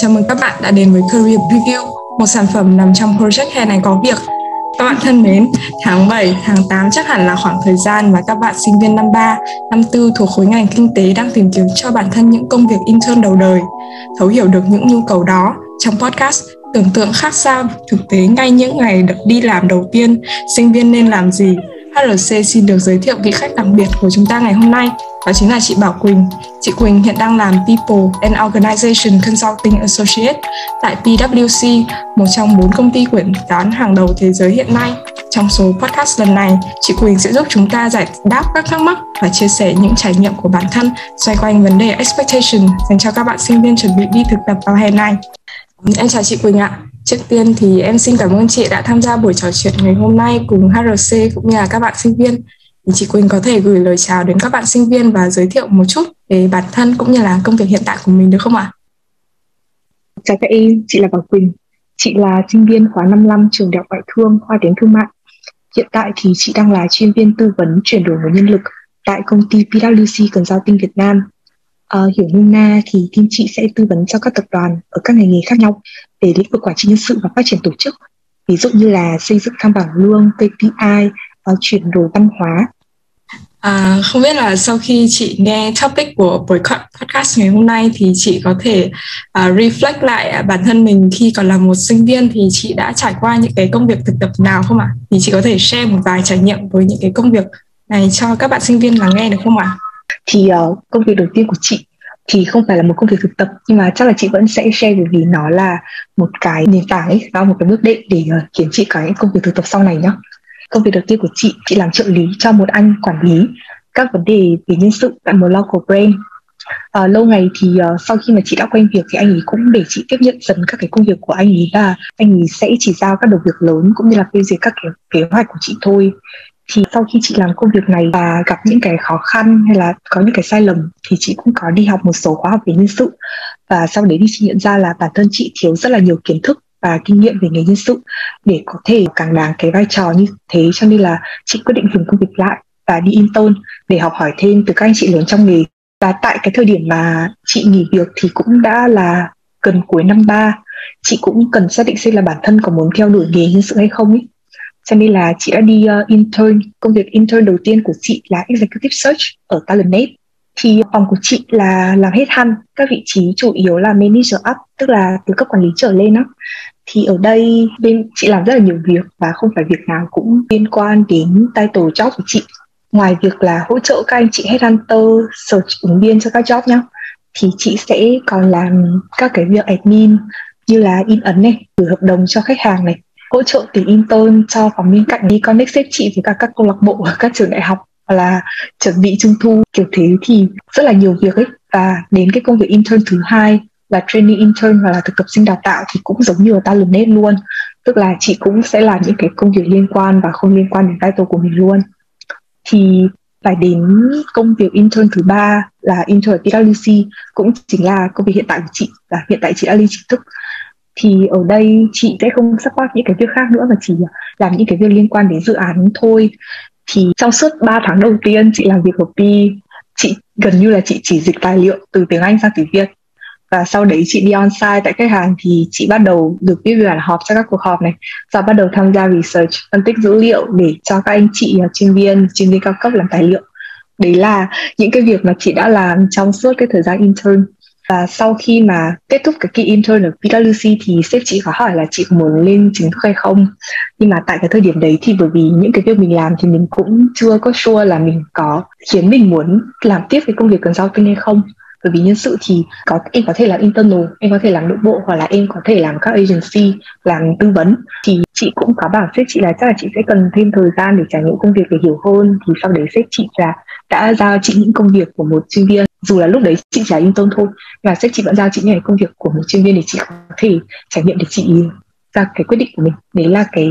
Chào mừng các bạn đã đến với Career Preview, một sản phẩm nằm trong Project Hè này có việc. Các bạn thân mến, tháng 7, tháng 8 chắc hẳn là khoảng thời gian mà các bạn sinh viên năm 3, năm 4 thuộc khối ngành kinh tế đang tìm kiếm cho bản thân những công việc intern đầu đời. Thấu hiểu được những nhu cầu đó, trong podcast tưởng tượng khác sao thực tế ngay những ngày được đi làm đầu tiên, sinh viên nên làm gì HRC xin được giới thiệu vị khách đặc biệt của chúng ta ngày hôm nay, đó chính là chị Bảo Quỳnh. Chị Quỳnh hiện đang làm People and Organization Consulting Associate tại PwC, một trong bốn công ty quyển toán hàng đầu thế giới hiện nay. Trong số podcast lần này, chị Quỳnh sẽ giúp chúng ta giải đáp các thắc mắc và chia sẻ những trải nghiệm của bản thân xoay quanh vấn đề expectation dành cho các bạn sinh viên chuẩn bị đi thực tập vào hè này. Em chào chị Quỳnh ạ. Trước tiên thì em xin cảm ơn chị đã tham gia buổi trò chuyện ngày hôm nay cùng HRC cũng như là các bạn sinh viên. Thì chị Quỳnh có thể gửi lời chào đến các bạn sinh viên và giới thiệu một chút về bản thân cũng như là công việc hiện tại của mình được không ạ? Chào các em, chị là Bảo Quỳnh. Chị là sinh viên khóa 55 trường Đại học Ngoại thương khoa tiếng thương mại. Hiện tại thì chị đang là chuyên viên tư vấn chuyển đổi nguồn nhân lực tại công ty PwC Consulting Việt Nam À, hiểu nôm na thì team chị sẽ tư vấn cho các tập đoàn ở các ngành nghề khác nhau về lĩnh vực quản trị nhân sự và phát triển tổ chức ví dụ như là xây dựng thang bảng lương KPI uh, ờ, chuyển đổi văn hóa À, không biết là sau khi chị nghe topic của buổi podcast ngày hôm nay thì chị có thể uh, reflect lại bản thân mình khi còn là một sinh viên thì chị đã trải qua những cái công việc thực tập nào không ạ? À? Thì chị có thể share một vài trải nghiệm với những cái công việc này cho các bạn sinh viên lắng nghe được không ạ? À? thì uh, công việc đầu tiên của chị thì không phải là một công việc thực tập nhưng mà chắc là chị vẫn sẽ share bởi vì nó là một cái nền tảng ấy đó một cái bước đệm để uh, khiến chị có những công việc thực tập sau này nhá. Công việc đầu tiên của chị chị làm trợ lý cho một anh quản lý các vấn đề về nhân sự tại một local brand. À, lâu ngày thì uh, sau khi mà chị đã quen việc thì anh ấy cũng để chị tiếp nhận dần các cái công việc của anh ấy và anh ấy sẽ chỉ giao các đầu việc lớn cũng như là phê duyệt các cái kế hoạch của chị thôi thì sau khi chị làm công việc này và gặp những cái khó khăn hay là có những cái sai lầm thì chị cũng có đi học một số khóa học về nhân sự. Và sau đấy thì chị nhận ra là bản thân chị thiếu rất là nhiều kiến thức và kinh nghiệm về nghề nhân sự để có thể càng đáng cái vai trò như thế. Cho nên là chị quyết định dừng công việc lại và đi intern để học hỏi thêm từ các anh chị lớn trong nghề. Và tại cái thời điểm mà chị nghỉ việc thì cũng đã là gần cuối năm ba, chị cũng cần xác định xem là bản thân có muốn theo đuổi nghề nhân sự hay không ấy cho nên là chị đã đi uh, intern. Công việc intern đầu tiên của chị là executive search ở Talentnet thì phòng của chị là làm hết hăn các vị trí chủ yếu là manager up tức là từ cấp quản lý trở lên đó thì ở đây bên chị làm rất là nhiều việc và không phải việc nào cũng liên quan đến title job của chị. Ngoài việc là hỗ trợ các anh chị headhunter search ứng viên cho các job nhá thì chị sẽ còn làm các cái việc admin như là in ấn này gửi hợp đồng cho khách hàng này hỗ trợ tìm intern cho phòng bên cạnh đi connect xếp chị với cả các câu lạc bộ ở các trường đại học hoặc là chuẩn bị trung thu, kiểu thế thì rất là nhiều việc ấy. Và đến cái công việc intern thứ hai là training intern hoặc là thực tập sinh đào tạo thì cũng giống như ở ta lần net luôn. Tức là chị cũng sẽ làm những cái công việc liên quan và không liên quan đến title của mình luôn. Thì phải đến công việc intern thứ ba là intern ở PwC cũng chính là công việc hiện tại của chị và hiện tại chị đã lên chính thức thì ở đây chị sẽ không support những cái việc khác nữa mà chỉ à, làm những cái việc liên quan đến dự án thôi. Thì trong suốt 3 tháng đầu tiên chị làm việc ở Pi chị, gần như là chị chỉ dịch tài liệu từ tiếng Anh sang tiếng Việt. Và sau đấy chị đi on site tại khách hàng thì chị bắt đầu được viết bản họp cho các cuộc họp này. Và bắt đầu tham gia research, phân tích dữ liệu để cho các anh chị à, chuyên viên chuyên viên cao cấp làm tài liệu. Đấy là những cái việc mà chị đã làm trong suốt cái thời gian intern và sau khi mà kết thúc cái kỳ intern ở PwC thì sếp chị có hỏi là chị muốn lên chính thức hay không. Nhưng mà tại cái thời điểm đấy thì bởi vì những cái việc mình làm thì mình cũng chưa có sure là mình có khiến mình muốn làm tiếp cái công việc cần consulting hay không. Bởi vì nhân sự thì có, em có thể làm internal, em có thể làm nội bộ hoặc là em có thể làm các agency, làm tư vấn. Thì chị cũng có bảo sếp chị là chắc là chị sẽ cần thêm thời gian để trải nghiệm công việc để hiểu hơn. Thì sau đấy sếp chị là đã giao chị những công việc của một sinh viên dù là lúc đấy chị chỉ là intern thôi và sếp chị vẫn giao chị những công việc của một chuyên viên để chị có thể trải nghiệm để chị ra cái quyết định của mình đấy là cái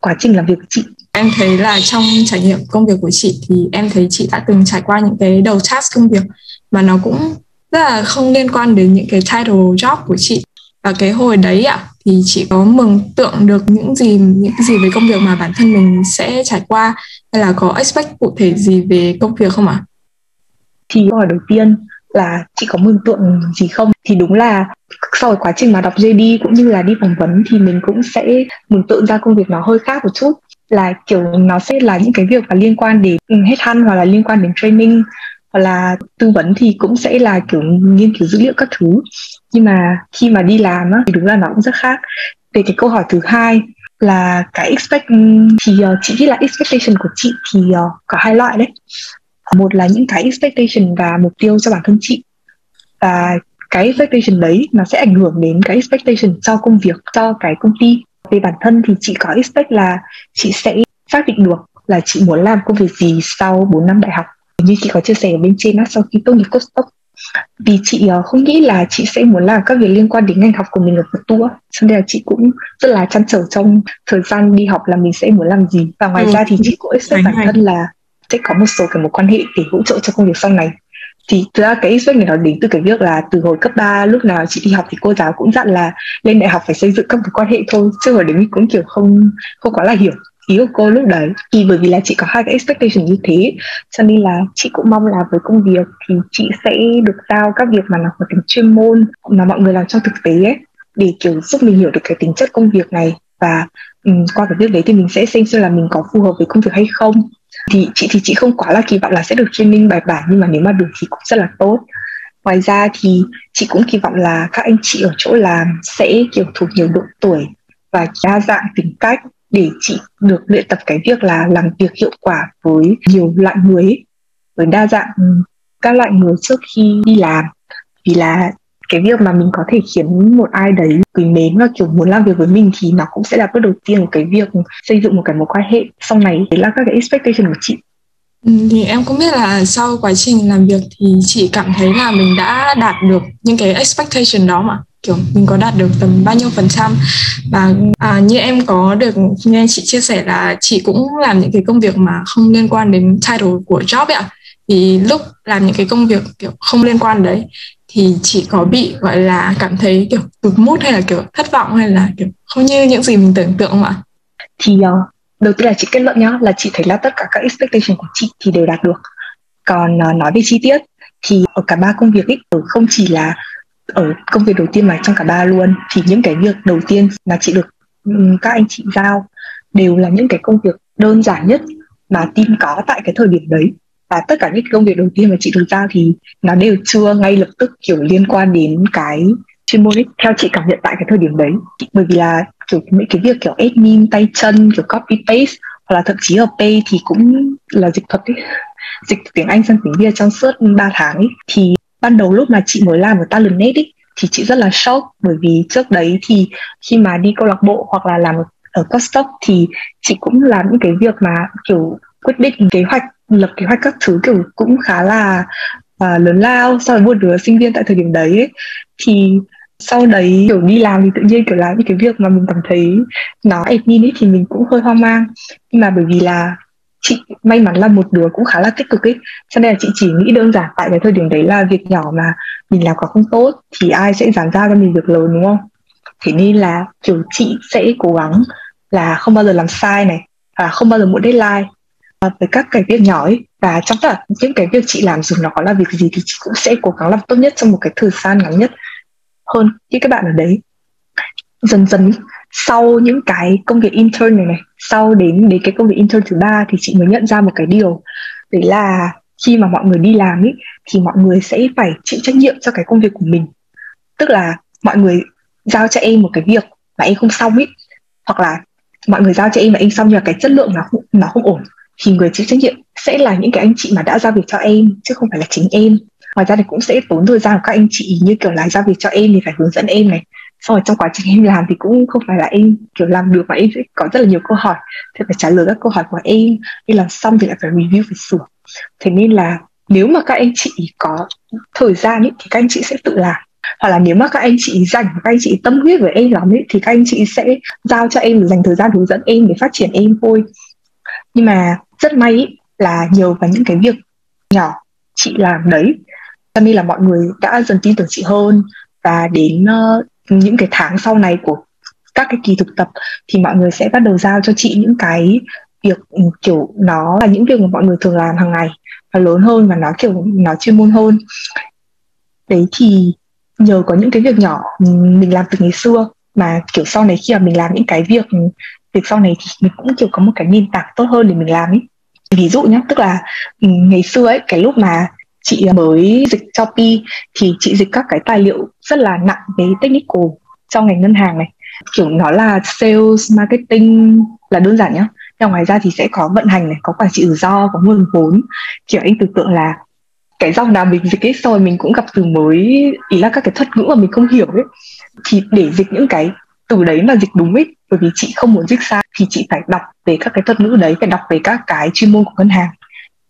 quá trình làm việc của chị em thấy là trong trải nghiệm công việc của chị thì em thấy chị đã từng trải qua những cái đầu task công việc mà nó cũng rất là không liên quan đến những cái title job của chị và cái hồi đấy ạ à, thì chị có mừng tượng được những gì những gì về công việc mà bản thân mình sẽ trải qua hay là có expect cụ thể gì về công việc không ạ? À? Thì câu hỏi đầu tiên là chị có mường tượng gì không? Thì đúng là sau cái quá trình mà đọc JD cũng như là đi phỏng vấn thì mình cũng sẽ mường tượng ra công việc nó hơi khác một chút. Là kiểu nó sẽ là những cái việc mà liên quan đến ừ, hết hăn hoặc là liên quan đến training hoặc là tư vấn thì cũng sẽ là kiểu nghiên cứu dữ liệu các thứ. Nhưng mà khi mà đi làm á thì đúng là nó cũng rất khác. Về cái câu hỏi thứ hai là cái expect thì uh, chị nghĩ là expectation của chị thì uh, có hai loại đấy một là những cái expectation và mục tiêu cho bản thân chị. Và cái expectation đấy nó sẽ ảnh hưởng đến cái expectation cho công việc cho cái công ty. Về bản thân thì chị có expect là chị sẽ xác định được là chị muốn làm công việc gì sau 4 năm đại học. Như chị có chia sẻ ở bên trên đó sau khi tốt nghiệp postdoc vì chị uh, không nghĩ là chị sẽ muốn làm các việc liên quan đến ngành học của mình ở một tour cho nên là chị cũng rất là chăn trở trong thời gian đi học là mình sẽ muốn làm gì. Và ngoài ừ. ra thì chị cũng expect bản thân là sẽ có một số cái mối quan hệ để hỗ trợ cho công việc sau này. Thì thực ra cái expect này nó đến từ cái việc là từ hồi cấp 3 lúc nào chị đi học thì cô giáo cũng dặn là lên đại học phải xây dựng các mối quan hệ thôi chứ hồi đấy mình cũng kiểu không không quá là hiểu ý của cô lúc đấy. Thì bởi vì là chị có hai cái expectation như thế cho nên là chị cũng mong là với công việc thì chị sẽ được giao các việc mà nó có tính chuyên môn mà mọi người làm trong thực tế ấy để kiểu giúp mình hiểu được cái tính chất công việc này. Và um, qua cái việc đấy thì mình sẽ xem xem là mình có phù hợp với công việc hay không thì chị thì chị không quá là kỳ vọng là sẽ được training bài bản, nhưng mà nếu mà được thì cũng rất là tốt. Ngoài ra thì chị cũng kỳ vọng là các anh chị ở chỗ làm sẽ, kiểu, thuộc nhiều độ tuổi và đa dạng tính cách để chị được luyện tập cái việc là làm việc hiệu quả với nhiều loại người với đa dạng, các loại người trước khi đi làm. Vì là cái việc mà mình có thể khiến một ai đấy quý mến và kiểu muốn làm việc với mình thì nó cũng sẽ là bước đầu tiên của cái việc xây dựng một cái mối quan hệ. Sau này đấy là các cái expectation của chị. Ừ, thì em cũng biết là sau quá trình làm việc thì chị cảm thấy là mình đã đạt được những cái expectation đó mà. Kiểu mình có đạt được tầm bao nhiêu phần trăm. Và à, như em có được nghe chị chia sẻ là chị cũng làm những cái công việc mà không liên quan đến title của job ạ. Thì lúc làm những cái công việc kiểu không liên quan đấy thì chị có bị gọi là cảm thấy kiểu tụt mút hay là kiểu thất vọng hay là kiểu không như những gì mình tưởng tượng không ạ? Thì uh, ờ, đầu tiên là chị kết luận nhá là chị thấy là tất cả các expectation của chị thì đều đạt được. Còn uh, nói về chi tiết thì ở cả ba công việc ấy ờ, không chỉ là ở công việc đầu tiên mà trong cả ba luôn thì những cái việc đầu tiên mà chị được um, các anh chị giao đều là những cái công việc đơn giản nhất mà team có tại cái thời điểm đấy và tất cả những công việc đầu tiên mà chị được giao thì nó đều chưa ngay lập tức kiểu liên quan đến cái chuyên môn ấy. Theo chị cảm nhận tại cái thời điểm đấy, bởi vì là kiểu những cái việc kiểu admin, tay chân, kiểu copy paste hoặc là thậm chí ở pay thì cũng là dịch thuật ấy. Dịch tiếng Anh sang tiếng Việt trong suốt 3 tháng ấy. Thì ban đầu lúc mà chị mới làm ở Talentnet ấy, thì chị rất là sốc bởi vì trước đấy thì khi mà đi câu lạc bộ hoặc là làm ở Costock thì chị cũng làm những cái việc mà kiểu quyết định kế hoạch lập kế hoạch các thứ kiểu cũng khá là uh, lớn lao so với một đứa sinh viên tại thời điểm đấy ấy. thì sau đấy kiểu đi làm thì tự nhiên kiểu làm những cái việc mà mình cảm thấy nó admin ấy thì mình cũng hơi hoang mang. Nhưng mà bởi vì là chị may mắn là một đứa cũng khá là tích cực ấy. Cho nên là chị chỉ nghĩ đơn giản tại cái thời điểm đấy là việc nhỏ mà mình làm có không tốt thì ai sẽ dám giao cho mình việc lớn đúng không? Thế nên là kiểu chị sẽ cố gắng là không bao giờ làm sai này và không bao giờ muộn deadline với các cái việc nhỏ ấy. Và trong tất cả những cái việc chị làm dù nó có là việc gì thì chị cũng sẽ cố gắng làm tốt nhất trong một cái thời gian ngắn nhất hơn như các bạn ở đấy. Dần dần sau những cái công việc intern này này, sau đến đến cái công việc intern thứ ba thì chị mới nhận ra một cái điều. Đấy là khi mà mọi người đi làm ấy thì mọi người sẽ phải chịu trách nhiệm cho cái công việc của mình. Tức là mọi người giao cho em một cái việc mà em không xong ấy hoặc là mọi người giao cho em mà em xong nhưng mà cái chất lượng nó nó không ổn thì người chịu trách nhiệm sẽ là những cái anh chị mà đã giao việc cho em chứ không phải là chính em. Ngoài ra thì cũng sẽ tốn thời gian của các anh chị như kiểu là giao việc cho em thì phải hướng dẫn em này. Xong rồi trong quá trình em làm thì cũng không phải là em kiểu làm được mà em sẽ có rất là nhiều câu hỏi. Thì phải trả lời các câu hỏi của em đi làm xong thì lại phải review phải sửa. Thế nên là nếu mà các anh chị có thời gian ấy, thì các anh chị sẽ tự làm. Hoặc là nếu mà các anh chị dành các anh chị tâm huyết với em lắm ấy, thì các anh chị sẽ giao cho em dành thời gian hướng dẫn em để phát triển em thôi. Nhưng mà rất may ý, là nhờ vào những cái việc nhỏ chị làm đấy. Cho nên là mọi người đã dần tin tưởng chị hơn. Và đến uh, những cái tháng sau này của các cái kỳ thực tập thì mọi người sẽ bắt đầu giao cho chị những cái việc ừ, kiểu nó là những việc mà mọi người thường làm hàng ngày và lớn hơn và nó kiểu nó chuyên môn hơn. Đấy thì nhờ có những cái việc nhỏ ừ, mình làm từ ngày xưa mà kiểu sau này khi mà mình làm những cái việc ừ, việc sau này thì mình cũng kiểu có một cái nền tảng tốt hơn để mình làm ấy ví dụ nhé tức là ngày xưa ấy, cái lúc mà chị à, mới dịch cho Pi thì chị dịch các cái tài liệu rất là nặng về technical trong ngành ngân hàng này. Kiểu nó là sales, marketing là đơn giản nhá. Nhưng ngoài ra thì sẽ có vận hành này, có quản trị rủi ro, có nguồn vốn. Kiểu anh tưởng tượng là cái dòng nào mình dịch ấy, xong rồi mình cũng gặp từ mới, ý là các cái thuật ngữ mà mình không hiểu ấy. Thì để dịch những cái từ đấy mà dịch đúng ít, bởi vì chị không muốn dịch sai thì chị phải đọc về các cái thuật ngữ đấy phải đọc về các cái chuyên môn của ngân hàng.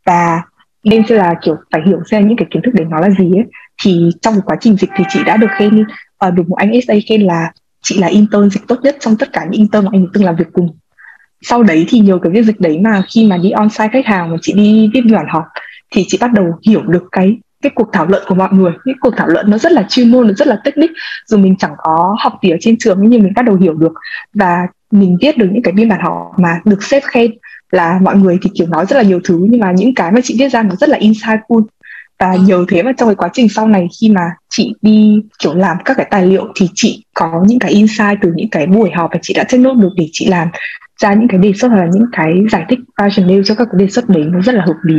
Và nên là kiểu phải hiểu xem những cái kiến thức đấy nó là gì ấy. Thì trong quá trình dịch thì chị đã được khen uh, được một anh SA khen là chị là intern dịch tốt nhất trong tất cả những intern mà anh từng làm việc cùng. Sau đấy thì nhiều cái việc dịch đấy mà khi mà đi on site khách hàng mà chị đi viết biên bản họp thì chị bắt đầu hiểu được cái cái cuộc thảo luận của mọi người cái cuộc thảo luận nó rất là chuyên môn nó rất là technic dù mình chẳng có học gì ở trên trường nhưng mình bắt đầu hiểu được và mình viết được những cái biên bản họp mà được sếp khen là mọi người thì kiểu nói rất là nhiều thứ nhưng mà những cái mà chị viết ra nó rất là insightful. Và nhờ thế mà trong cái quá trình sau này khi mà chị đi kiểu làm các cái tài liệu thì chị có những cái insight từ những cái buổi họp và chị đã take note được để chị làm ra những cái đề xuất hoặc là những cái giải thích rationale cho các cái đề xuất đấy nó rất là hợp lý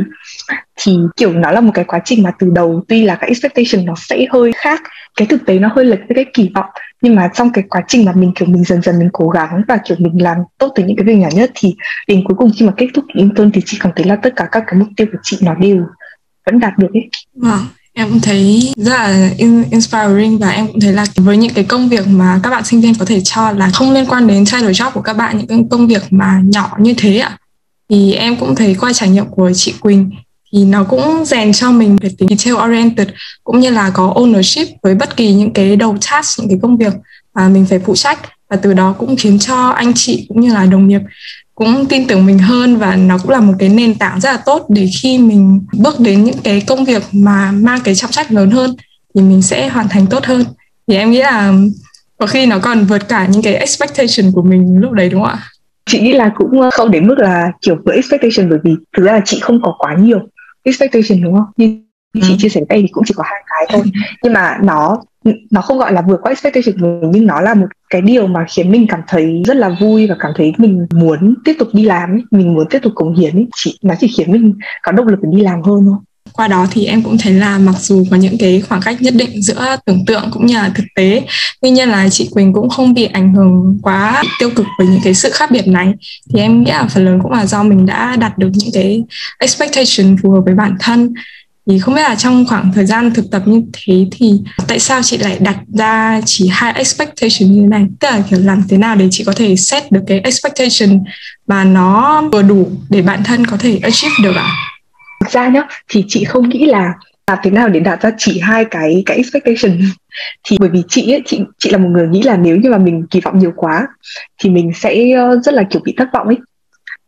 thì, kiểu, nó là một cái quá trình mà từ đầu tuy là cái expectation nó sẽ hơi khác, cái thực tế nó hơi lệch với cái kỳ vọng, nhưng mà trong cái quá trình mà mình, kiểu, mình dần dần mình cố gắng và, kiểu, mình làm tốt từ những cái việc nhỏ nhất thì đến cuối cùng khi mà kết thúc intern thì chị cảm thấy là tất cả các cái mục tiêu của chị nó đều vẫn đạt được ấy. Wow em cũng thấy rất là inspiring và em cũng thấy là với những cái công việc mà các bạn sinh viên có thể cho là không liên quan đến title job của các bạn, những cái công việc mà nhỏ như thế ạ. Thì em cũng thấy qua trải nghiệm của chị Quỳnh thì nó cũng rèn cho mình về tính detail oriented cũng như là có ownership với bất kỳ những cái đầu task, những cái công việc mà mình phải phụ trách. Và từ đó cũng khiến cho anh chị cũng như là đồng nghiệp cũng tin tưởng mình hơn và nó cũng là một cái nền tảng rất là tốt để khi mình bước đến những cái công việc mà mang cái trọng trách lớn hơn thì mình sẽ hoàn thành tốt hơn. Thì em nghĩ là có khi nó còn vượt cả những cái expectation của mình lúc đấy đúng không ạ? Chị nghĩ là cũng không đến mức là kiểu vượt expectation bởi vì thực ra là chị không có quá nhiều expectation đúng không? Như ừ. chị chia sẻ đây thì cũng chỉ có hai cái thôi. Nhưng mà nó nó không gọi là vượt qua expectation của mình nhưng nó là một cái điều mà khiến mình cảm thấy rất là vui và cảm thấy mình muốn tiếp tục đi làm ấy, mình muốn tiếp tục cống hiến ấy. Chỉ, nó chỉ khiến mình có động lực để đi làm hơn thôi qua đó thì em cũng thấy là mặc dù có những cái khoảng cách nhất định giữa tưởng tượng cũng như là thực tế tuy nhiên là chị Quỳnh cũng không bị ảnh hưởng quá tiêu cực với những cái sự khác biệt này thì em nghĩ là phần lớn cũng là do mình đã đạt được những cái expectation phù hợp với bản thân thì không biết là trong khoảng thời gian thực tập như thế thì tại sao chị lại đặt ra chỉ hai expectation như thế này? Tức là kiểu làm thế nào để chị có thể set được cái expectation mà nó vừa đủ để bản thân có thể achieve được ạ? À? thực ra nhá thì chị không nghĩ là làm thế nào để đặt ra chỉ hai cái cái expectation. Thì bởi vì chị ấy, chị chị là một người nghĩ là nếu như mà mình kỳ vọng nhiều quá thì mình sẽ ờ, rất là kiểu bị thất vọng ấy.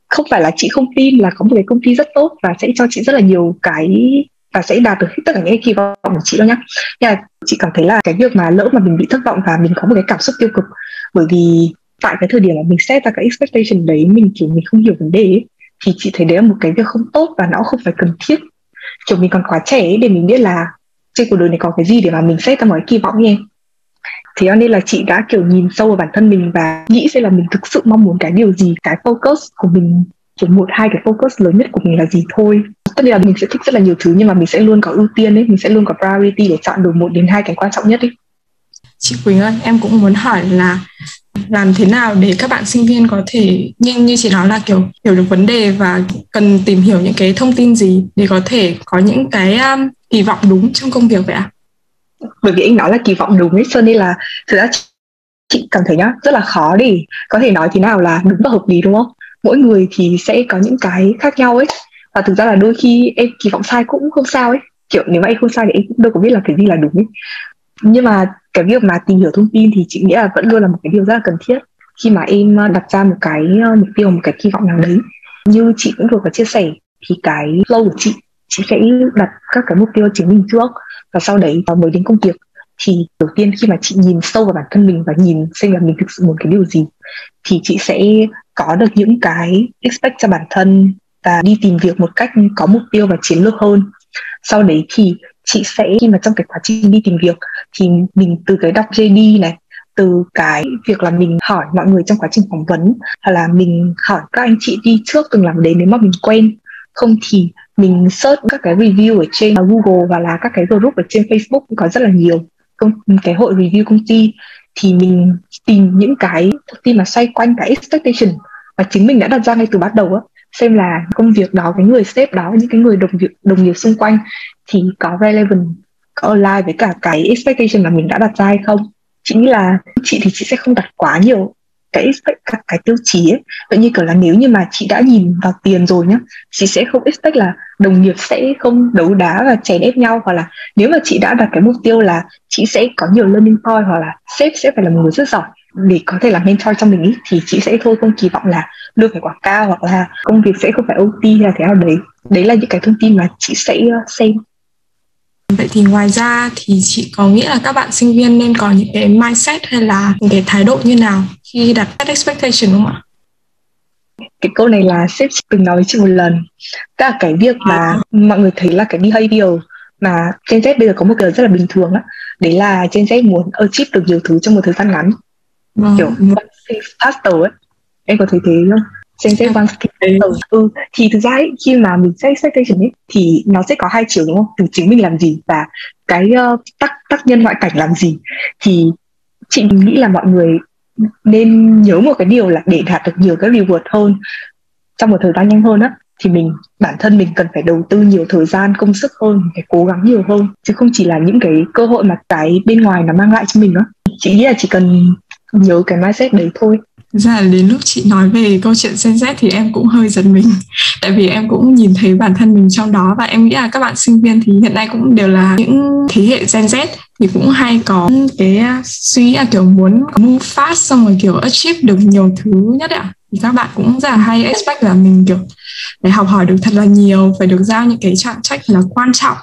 Không phải là chị không tin là có một cái công ty rất tốt và sẽ cho chị rất là nhiều cái và sẽ đạt được tất cả những kỳ vọng của chị đâu nhá. Nhưng mà chị cảm thấy là cái việc mà lỡ mà mình bị thất vọng và mình có một cái cảm xúc tiêu cực bởi vì tại cái thời điểm mà mình set ra cái expectation đấy mình kiểu mình không hiểu vấn đề ấy, thì chị thấy đấy là một cái việc không tốt và nó không phải cần thiết. Kiểu mình còn quá trẻ ấy để mình biết là trên cuộc đời này có cái gì để mà mình set ra một cái kỳ vọng như thế cho nên là chị đã kiểu nhìn sâu vào bản thân mình và nghĩ xem là mình thực sự mong muốn cái điều gì cái focus của mình kiểu một hai cái focus lớn nhất của mình là gì thôi tất nhiên là mình sẽ thích rất là nhiều thứ nhưng mà mình sẽ luôn có ưu tiên ấy mình sẽ luôn có priority để chọn được một đến hai cái quan trọng nhất ấy chị Quỳnh ơi em cũng muốn hỏi là làm thế nào để các bạn sinh viên có thể như như chị nói là kiểu hiểu được vấn đề và cần tìm hiểu những cái thông tin gì để có thể có những cái um, kỳ vọng đúng trong công việc vậy ạ? À? Bởi vì anh nói là kỳ vọng đúng ấy cho nên là thực ra chị cảm thấy nhá rất là khó để có thể nói thế nào là đúng và hợp lý đúng không? Mỗi người thì sẽ có những cái khác nhau ấy và thực ra là đôi khi em kỳ vọng sai cũng không sao ấy. Kiểu, nếu mà em không sai thì em cũng đâu có biết là cái gì là đúng ấy. Nhưng mà cái việc mà tìm hiểu thông tin thì chị nghĩ là vẫn luôn là một cái điều rất là cần thiết. Khi mà em ờ, đặt ra một cái ờ, mục tiêu, một cái kỳ vọng nào đấy, như chị cũng vừa có chia sẻ, thì cái flow của chị chị sẽ đặt các cái mục tiêu chính mình trước và sau đấy ờ, mới đến công việc. Thì đầu tiên khi mà chị nhìn sâu vào bản thân mình và nhìn xem là mình thực sự muốn cái điều gì, thì chị sẽ có được những cái expect cho bản thân và đi tìm việc một cách có mục tiêu và chiến lược hơn. Sau đấy thì chị sẽ, khi mà trong cái quá trình đi tìm việc, thì mình từ cái đọc JD này, từ cái việc là mình hỏi mọi người trong quá trình phỏng vấn, hoặc là mình hỏi các anh chị đi trước từng làm đến nếu mà mình quen. Không thì mình search các cái review ở trên Google và là các cái group ở trên Facebook cũng có rất là nhiều. Công, cái hội review công ty, thì mình tìm những cái thông tin mà xoay quanh cái expectation và chính mình đã đặt ra ngay từ bắt đầu á xem là công việc đó cái người sếp đó những cái người đồng việc đồng nghiệp xung quanh thì có relevant có align với cả cái expectation mà mình đã đặt ra hay không? Chị nghĩ là chị thì chị sẽ không đặt quá nhiều cái expect các cái tiêu chí ấy. Tự như kiểu là nếu như mà chị đã nhìn vào tiền rồi nhá chị sẽ không expect là đồng nghiệp sẽ không đấu đá và chèn ép nhau hoặc là nếu mà chị đã đặt cái mục tiêu là chị sẽ có nhiều learning point hoặc là sếp sẽ phải là một người rất giỏi để có thể làm mentor cho mình ý, thì chị sẽ thôi không kỳ vọng là lương phải quá cao hoặc là công việc sẽ không phải OT là thế nào đấy đấy là những cái thông tin mà chị sẽ uh, xem Vậy thì ngoài ra thì chị có nghĩ là các bạn sinh viên nên có những cái mindset hay là những cái thái độ như nào khi đặt expectation không ạ? Cái câu này là sếp từng nói với chị một lần. Tức là cái việc mà mọi người thấy là cái behavior mà Gen Z bây giờ có một cái rất là bình thường á. Đấy là Gen Z muốn achieve được nhiều thứ trong một thời gian ngắn. Vâng. Kiểu faster ấy. Em có thấy thế không? Z wants to faster. Ừ, thì thực ra ấy, khi mà mình set expectation ấy thì nó sẽ có hai chiều đúng không? Từ chính mình làm gì và cái uh, tác tác nhân ngoại cảnh làm gì. Thì chị nghĩ là mọi người nên nhớ một cái điều là để đạt được nhiều cái reward hơn trong một thời gian nhanh hơn á thì mình bản thân mình cần phải đầu tư nhiều thời gian công sức hơn phải cố gắng nhiều hơn chứ không chỉ là những cái cơ hội mà cái bên ngoài nó mang lại cho mình nữa chị nghĩ là chỉ cần nhớ cái mindset đấy thôi ra là đến lúc chị nói về câu chuyện Gen Z thì em cũng hơi giật mình. Tại vì em cũng nhìn thấy bản thân mình trong đó và em nghĩ là các bạn sinh viên thì hiện nay cũng đều là những thế hệ Gen Z thì cũng hay có cái à, suy nghĩ là kiểu muốn move fast xong rồi kiểu achieve được nhiều thứ nhất ạ. Thì các bạn cũng rất là hay expect là mình kiểu để học hỏi được thật là nhiều, phải được giao những cái trạng trách là quan trọng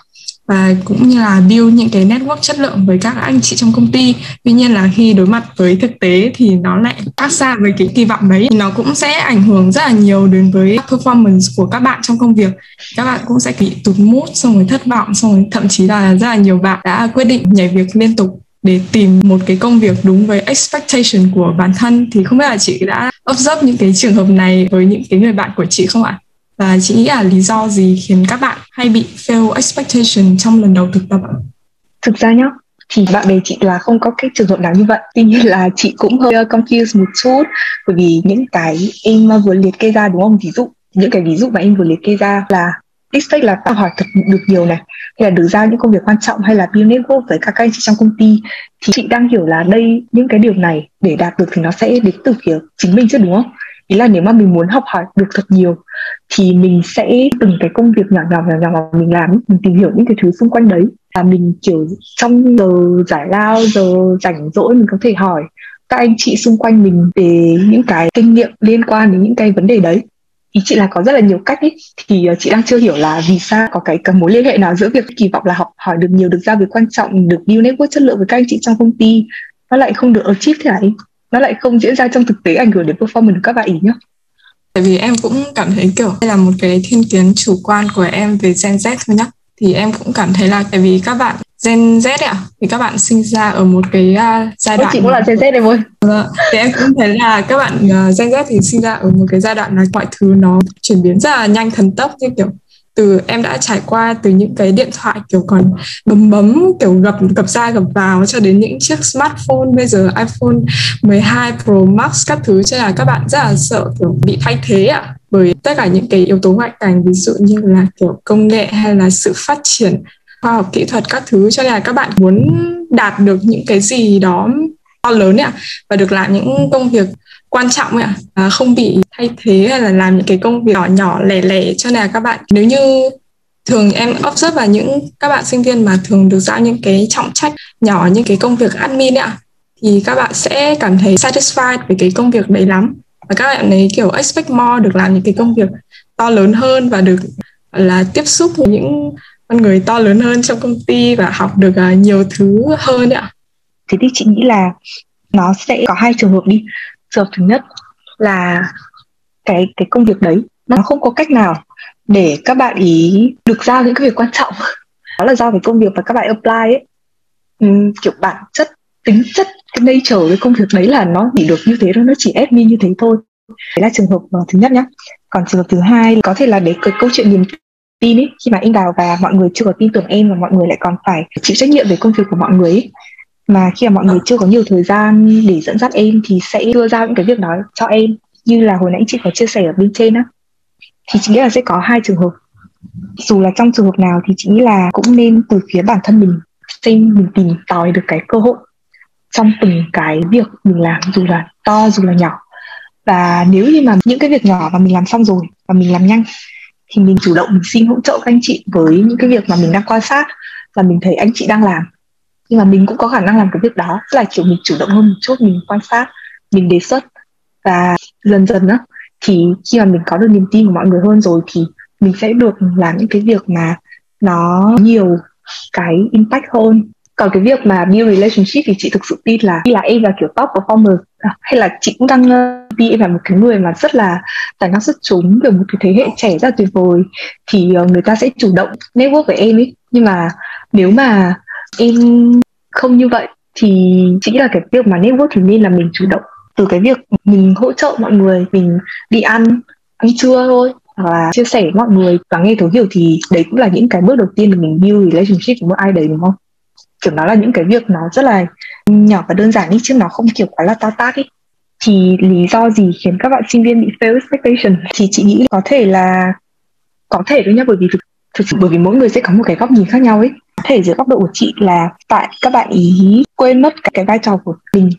và cũng như là build những cái network chất lượng với các anh chị trong công ty. Tuy nhiên là khi đối mặt với thực tế thì nó lại khác xa với cái kỳ vọng đấy. Nó cũng sẽ ảnh hưởng rất là nhiều đến với performance của các bạn trong công việc. Các bạn cũng sẽ bị tụt mút xong rồi thất vọng, xong rồi thậm chí là rất là nhiều bạn đã quyết định nhảy việc liên tục để tìm một cái công việc đúng với expectation của bản thân. Thì không biết là chị đã observe những cái trường hợp này với những cái người bạn của chị không ạ? Và chị nghĩ là lý do gì khiến các bạn hay bị fail expectation trong lần đầu thực tập ạ? Thực ra nhá, thì bạn bè chị là không có cái trường hợp nào như vậy. Tuy nhiên là chị cũng hơi uh, confused một chút. Bởi vì những cái em vừa liệt kê ra đúng không? Ví dụ những cái ví dụ mà em vừa liệt kê ra là expect là ta hỏi thật được nhiều này. Hay là được giao những công việc quan trọng hay là build network với các anh chị trong công ty. Thì chị đang hiểu là đây những cái điều này để đạt được thì nó sẽ đến từ phía chính mình chứ đúng không? Ý là nếu mà mình muốn học hỏi được thật nhiều thì mình sẽ từng cái công việc nhỏ nhỏ nhỏ nhỏ mà mình làm mình tìm hiểu những cái thứ xung quanh đấy. Là mình kiểu trong giờ giải lao giờ rảnh rỗi mình có thể hỏi các anh chị xung quanh mình về những cái kinh nghiệm liên quan đến những cái vấn đề đấy. Ý chị là có rất là nhiều cách ý. thì ờ, chị đang chưa hiểu là vì sao có cái, cái mối liên hệ nào giữa việc kỳ vọng là học hỏi được nhiều được giao việc quan trọng được build network chất lượng với các anh chị trong công ty nó lại không được achieve thế này nó lại không diễn ra trong thực tế ảnh hưởng đến performance của các bạn ý nhá. Tại vì em cũng cảm thấy kiểu đây là một cái thiên kiến chủ quan của em về Gen Z thôi nhá. Thì em cũng cảm thấy là tại vì các bạn Gen Z ạ thì các bạn sinh ra ở một cái uh, giai đoạn chị cũng là Gen Z ơi vâng, thì em cũng thấy là các bạn uh, Gen Z thì sinh ra ở một cái giai đoạn là mọi thứ nó chuyển biến rất là nhanh thần tốc như kiểu từ em đã trải qua từ những cái điện thoại kiểu còn bấm bấm kiểu gập gập ra gập vào cho đến những chiếc smartphone bây giờ iPhone 12 Pro Max các thứ. Cho là các bạn rất là sợ kiểu bị thay thế ạ. À, bởi tất cả những cái yếu tố ngoại cảnh ví dụ như là kiểu công nghệ hay là sự phát triển khoa học kỹ thuật các thứ. Cho nên là các bạn muốn đạt được những cái gì đó lớn ạ và được làm những công việc quan trọng ạ. À, không bị thay thế hay là làm những cái công việc nhỏ nhỏ lẻ lẻ. Cho nên là các bạn nếu như thường em observe vào những các bạn sinh viên mà thường được giao những cái trọng trách nhỏ những cái công việc admin ạ thì các bạn sẽ cảm thấy satisfied với cái công việc đấy lắm. Và các bạn ấy kiểu expect more được làm những cái công việc to lớn hơn và được là tiếp xúc với những con người to lớn hơn trong công ty và học được à, nhiều thứ hơn ạ thế thì chị nghĩ là nó sẽ có hai trường hợp đi. Trường hợp thứ nhất là cái cái công việc đấy nó không có cách nào để các bạn ý được giao những cái việc quan trọng. Đó là do cái công việc mà các bạn apply ấy. Uhm, kiểu bản chất tính chất cái nature cái công việc đấy là nó chỉ được như thế thôi nó chỉ admin như thế thôi. Đấy là trường hợp ờ, thứ nhất nhá. Còn trường hợp thứ hai có thể là để cái câu chuyện niềm tin ấy khi mà anh đào và mọi người chưa có tin tưởng em và mọi người lại còn phải chịu trách nhiệm về công việc của mọi người ấy mà khi mà mọi người chưa có nhiều thời gian để dẫn dắt em thì sẽ đưa ra những cái việc đó cho em, như là hồi nãy chị có chia sẻ ở bên trên á. Thì chị nghĩ là sẽ có hai trường hợp. Dù là trong trường hợp nào thì chị nghĩ là cũng nên từ phía bản thân mình xem, mình tìm tòi được cái cơ hội trong từng cái việc mình làm, dù là to, dù là nhỏ. Và nếu như mà những cái việc nhỏ mà mình làm xong rồi và mình làm nhanh, thì mình chủ động mình xin hỗ trợ các anh chị với những cái việc mà mình đang quan sát và mình thấy anh chị đang làm nhưng mà mình cũng có khả năng làm cái việc đó. Tức là, kiểu, mình chủ động hơn một chút, mình quan sát, mình đề xuất. Và dần dần đó thì khi mà mình có được niềm tin của mọi người hơn rồi thì mình sẽ được làm những cái việc mà nó nhiều cái impact hơn. Còn cái việc mà build relationship thì chị thực sự tin là là em là, kiểu, top performer à, hay là chị cũng đang ờ, đi em là một cái người mà rất là tài năng xuất chúng về một cái thế hệ trẻ rất là tuyệt vời, thì ờ, người ta sẽ chủ động network với em ấy. Nhưng mà nếu mà em không như vậy thì chỉ là cái việc mà network thì nên là mình chủ động từ cái việc mình hỗ trợ mọi người mình đi ăn ăn trưa thôi hoặc là chia sẻ với mọi người. Và nghe thấu hiểu thì đấy cũng là những cái bước đầu tiên để mình build relationship với một ai đấy đúng không? Kiểu nó là những cái việc nó rất là nhỏ và đơn giản đi chứ nó không kiểu quá là to tát ấy thì lý do gì khiến các bạn sinh viên bị fail expectation? Thì chị nghĩ có thể là có thể thôi nhá bởi vì thực, thực sự bởi vì mỗi người sẽ có một cái góc nhìn khác nhau ấy thể dưới góc độ của chị là tại các bạn ý quên mất cái vai trò của mình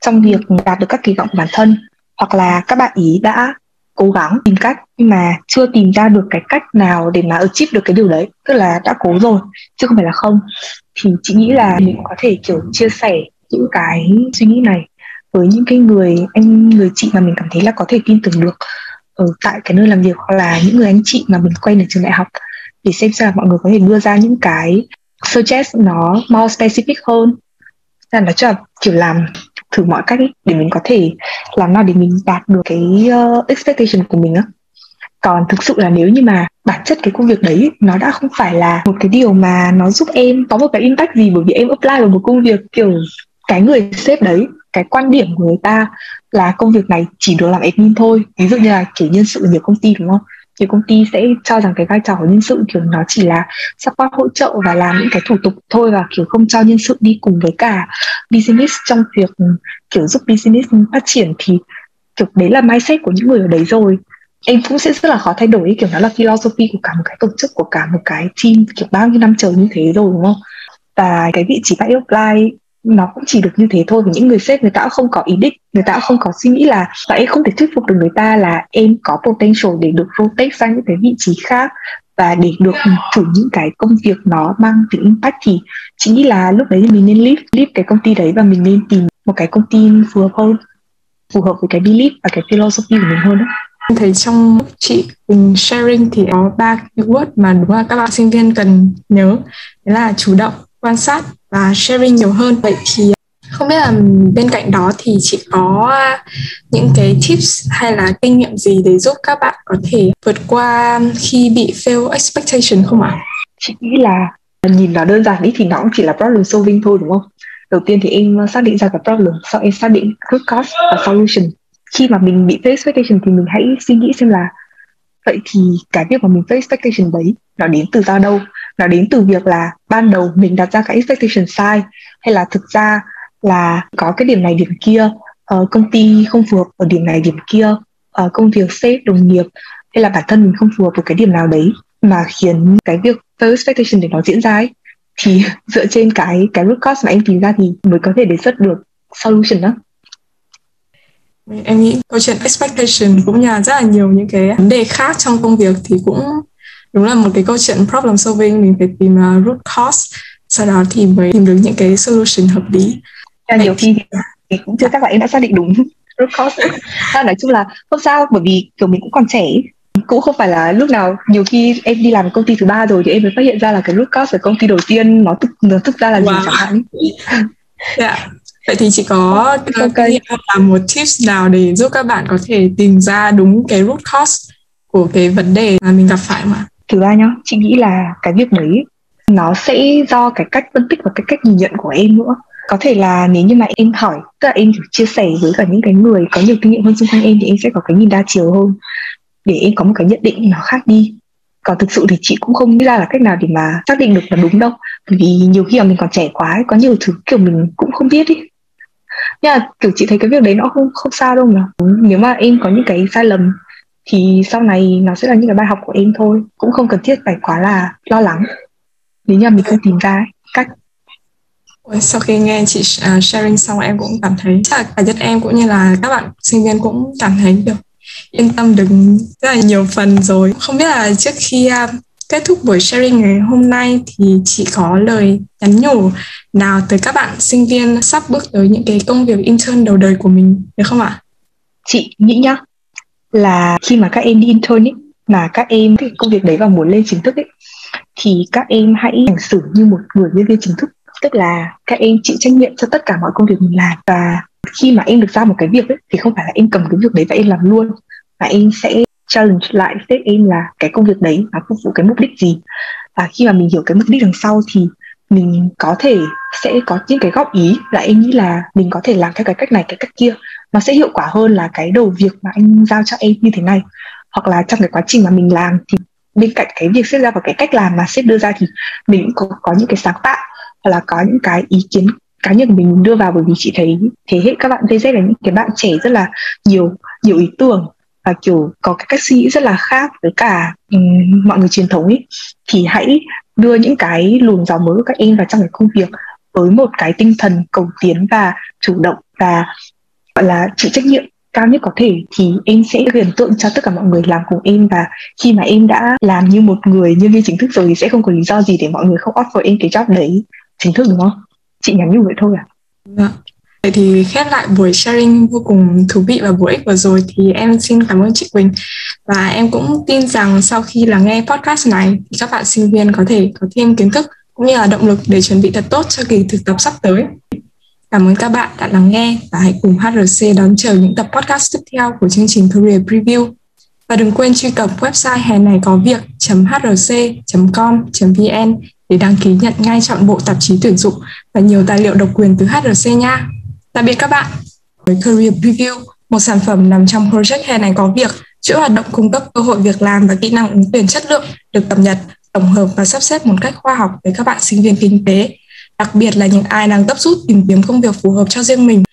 trong việc đạt được các kỳ vọng của bản thân, hoặc là các bạn ý đã cố gắng tìm cách nhưng mà chưa tìm ra được cái cách nào để mà achieve được cái điều đấy, tức là đã cố rồi, chứ không phải là không. Thì chị nghĩ là mình có thể, kiểu, chia sẻ những cái suy nghĩ này với những cái người, anh, người chị mà mình cảm thấy là có thể tin tưởng được ở tại cái nơi làm việc, hoặc là những người anh chị mà mình quen ở trường đại học, để xem xem là mọi người có thể đưa ra những cái suggest nó more specific hơn. Là nói chung kiểu làm thử mọi cách ấy, để mình có thể làm nào để mình đạt được cái uh, expectation của mình á. Còn thực sự là nếu như mà bản chất cái công việc đấy nó đã không phải là một cái điều mà nó giúp em có một cái impact gì bởi vì em apply vào một công việc kiểu cái người sếp đấy cái quan điểm của người ta là công việc này chỉ được làm admin thôi. Ví dụ như là kiểu nhân sự nhiều công ty đúng không? Thì công ty sẽ cho rằng cái vai trò của nhân sự, kiểu, nó chỉ là support, hỗ trợ và làm những cái thủ tục thôi và, kiểu, không cho nhân sự đi cùng với cả business. Trong việc, kiểu, giúp business phát triển thì, kiểu, đấy là mindset của những người ở đấy rồi. Em cũng sẽ rất là khó thay đổi, kiểu, nó là philosophy của cả một cái tổ chức, của cả một cái team, kiểu, bao nhiêu năm trời như thế rồi, đúng không? Và cái vị trí bạn apply nó cũng chỉ được như thế thôi những người sếp người ta cũng không có ý định, người ta cũng không có suy nghĩ là và em không thể thuyết phục được người ta là em có potential để được rotate sang những cái vị trí khác và để được thử những cái công việc nó mang tính impact thì chỉ nghĩ là lúc đấy mình nên leave leave cái công ty đấy và mình nên tìm một cái công ty phù hợp hơn, phù hợp với cái belief và cái philosophy của mình hơn đó. Thấy trong chị mình sharing thì có ba keyword mà đúng là các bạn sinh viên cần nhớ. Đấy là chủ động quan sát và sharing nhiều hơn vậy thì à, không biết là bên cạnh đó thì chị có à, những cái tips hay là kinh nghiệm gì để giúp các bạn có thể vượt qua khi bị fail expectation không ạ? Chị nghĩ là nhìn nó đơn giản ý thì nó cũng chỉ là problem solving thôi đúng không? Đầu tiên thì em xác định ra cái problem, sau em xác định root cause và solution. Khi mà mình bị fail expectation thì mình hãy suy nghĩ xem là vậy thì cái việc mà mình fail expectation đấy nó đến từ do đâu? Nó đến từ việc là ban đầu mình đặt ra cái expectation sai hay là thực ra là có cái điểm này điểm kia uh, công ty không phù hợp ở điểm này điểm kia uh, công việc sếp đồng nghiệp hay là bản thân mình không phù hợp với cái điểm nào đấy mà khiến cái việc fail expectation để nó diễn ra ấy thì dựa trên cái cái root cause mà em tìm ra thì mới có thể đề xuất được solution đó. Em nghĩ câu chuyện expectation cũng như là rất là nhiều những cái vấn đề khác trong công việc thì cũng đúng là một cái câu chuyện problem solving mình phải tìm uh, root cause sau đó thì mới tìm được những cái solution hợp lý cho nhiều khi thì cũng chưa chắc là em đã xác định đúng root cause nói chung là không sao bởi vì kiểu mình cũng còn trẻ cũng không phải là lúc nào nhiều khi em đi làm công ty thứ ba rồi thì em mới phát hiện ra là cái root cause ở công ty đầu tiên nó thực nó thực ra là wow. gì chẳng hạn yeah. Dạ. vậy thì chị có okay. là một tips nào để giúp các bạn có thể tìm ra đúng cái root cause của cái vấn đề mà mình gặp phải mà thực ra nhá chị nghĩ là cái việc đấy nó sẽ do cái cách phân tích và cái cách nhìn nhận của em nữa. Có thể là nếu như mà em hỏi tức là em chia sẻ với cả những cái người có nhiều kinh nghiệm hơn xung quanh em thì em sẽ có cái nhìn đa chiều hơn để em có một cái nhận định nó khác đi. Còn thực sự thì chị cũng không nghĩ ra là cách nào để mà xác định được là đúng đâu. Bởi vì nhiều khi mà mình còn trẻ quá ấy, có nhiều thứ kiểu mình cũng không biết ý. Nhưng mà kiểu chị thấy cái việc đấy nó không không sao đâu mà. Nếu mà em có những cái sai lầm thì sau này nó sẽ là những cái bài học của em thôi. Cũng không cần thiết phải quá là lo lắng. Nếu như mình không tìm ra cách. Sau khi nghe chị uh, sharing xong em cũng cảm thấy chắc là cả nhất em cũng như là các bạn sinh viên cũng cảm thấy được yên tâm được rất là nhiều phần rồi. Không biết là trước khi uh, kết thúc buổi sharing ngày hôm nay thì chị có lời nhắn nhủ nào tới các bạn sinh viên sắp bước tới những cái công việc intern đầu đời của mình được không ạ? Chị nghĩ nhá là khi mà các em đi intern ấy mà các em cái công việc đấy và muốn lên chính thức ấy thì các em hãy hành xử như một người nhân viên chính thức. Tức là các em chịu trách nhiệm cho tất cả mọi công việc mình làm. Và khi mà em được giao một cái việc ấy, thì không phải là em cầm cái việc đấy và em làm luôn mà em sẽ challenge lại sếp em là cái công việc đấy nó phục vụ cái mục đích gì. Và khi mà mình hiểu cái mục đích đằng sau thì mình có thể sẽ có những cái góp ý là em nghĩ là mình có thể làm theo cái cách này cái cách kia nó sẽ hiệu quả hơn là cái đầu việc mà anh giao cho em như thế này. Hoặc là trong cái quá trình mà mình làm thì bên cạnh cái việc xếp ra và cái cách làm mà sếp đưa ra thì mình cũng có, có những cái sáng tạo hoặc là có những cái ý kiến cá nhân mình đưa vào bởi vì chị thấy thế hệ các bạn VZ là những cái bạn trẻ rất là nhiều nhiều ý tưởng và kiểu có cái cách suy nghĩ rất là khác với cả um, mọi người truyền thống ấy thì hãy đưa những cái luồng gió mới của các em vào trong cái công việc với một cái tinh thần cầu tiến và chủ động và gọi là chịu trách nhiệm cao nhất có thể thì em sẽ huyền tượng cho tất cả mọi người làm cùng em và khi mà em đã làm như một người nhân viên chính thức rồi thì sẽ không có lý do gì để mọi người không offer em cái job đấy chính thức, đúng không chị nhắn như vậy thôi à Dạ. Vậy thì khép lại buổi sharing vô cùng thú vị và bổ ích vừa rồi thì em xin cảm ơn chị Quỳnh và em cũng tin rằng sau khi là nghe podcast này thì các bạn sinh viên có thể có thêm kiến thức cũng như là động lực để chuẩn bị thật tốt cho kỳ thực tập sắp tới. Cảm ơn các bạn đã lắng nghe và hãy cùng HRC đón chờ những tập podcast tiếp theo của chương trình Career Preview. Và đừng quên truy cập website hè này có việc.hrc.com.vn để đăng ký nhận ngay chọn bộ tạp chí tuyển dụng và nhiều tài liệu độc quyền từ HRC nha. Tạm biệt các bạn. Với Career Preview, một sản phẩm nằm trong project hè này có việc, chuỗi hoạt động cung cấp cơ hội việc làm và kỹ năng ứng tuyển chất lượng được cập nhật, tổng hợp và sắp xếp một cách khoa học với các bạn sinh viên kinh tế, đặc biệt là những ai đang gấp rút tìm kiếm công việc phù hợp cho riêng mình.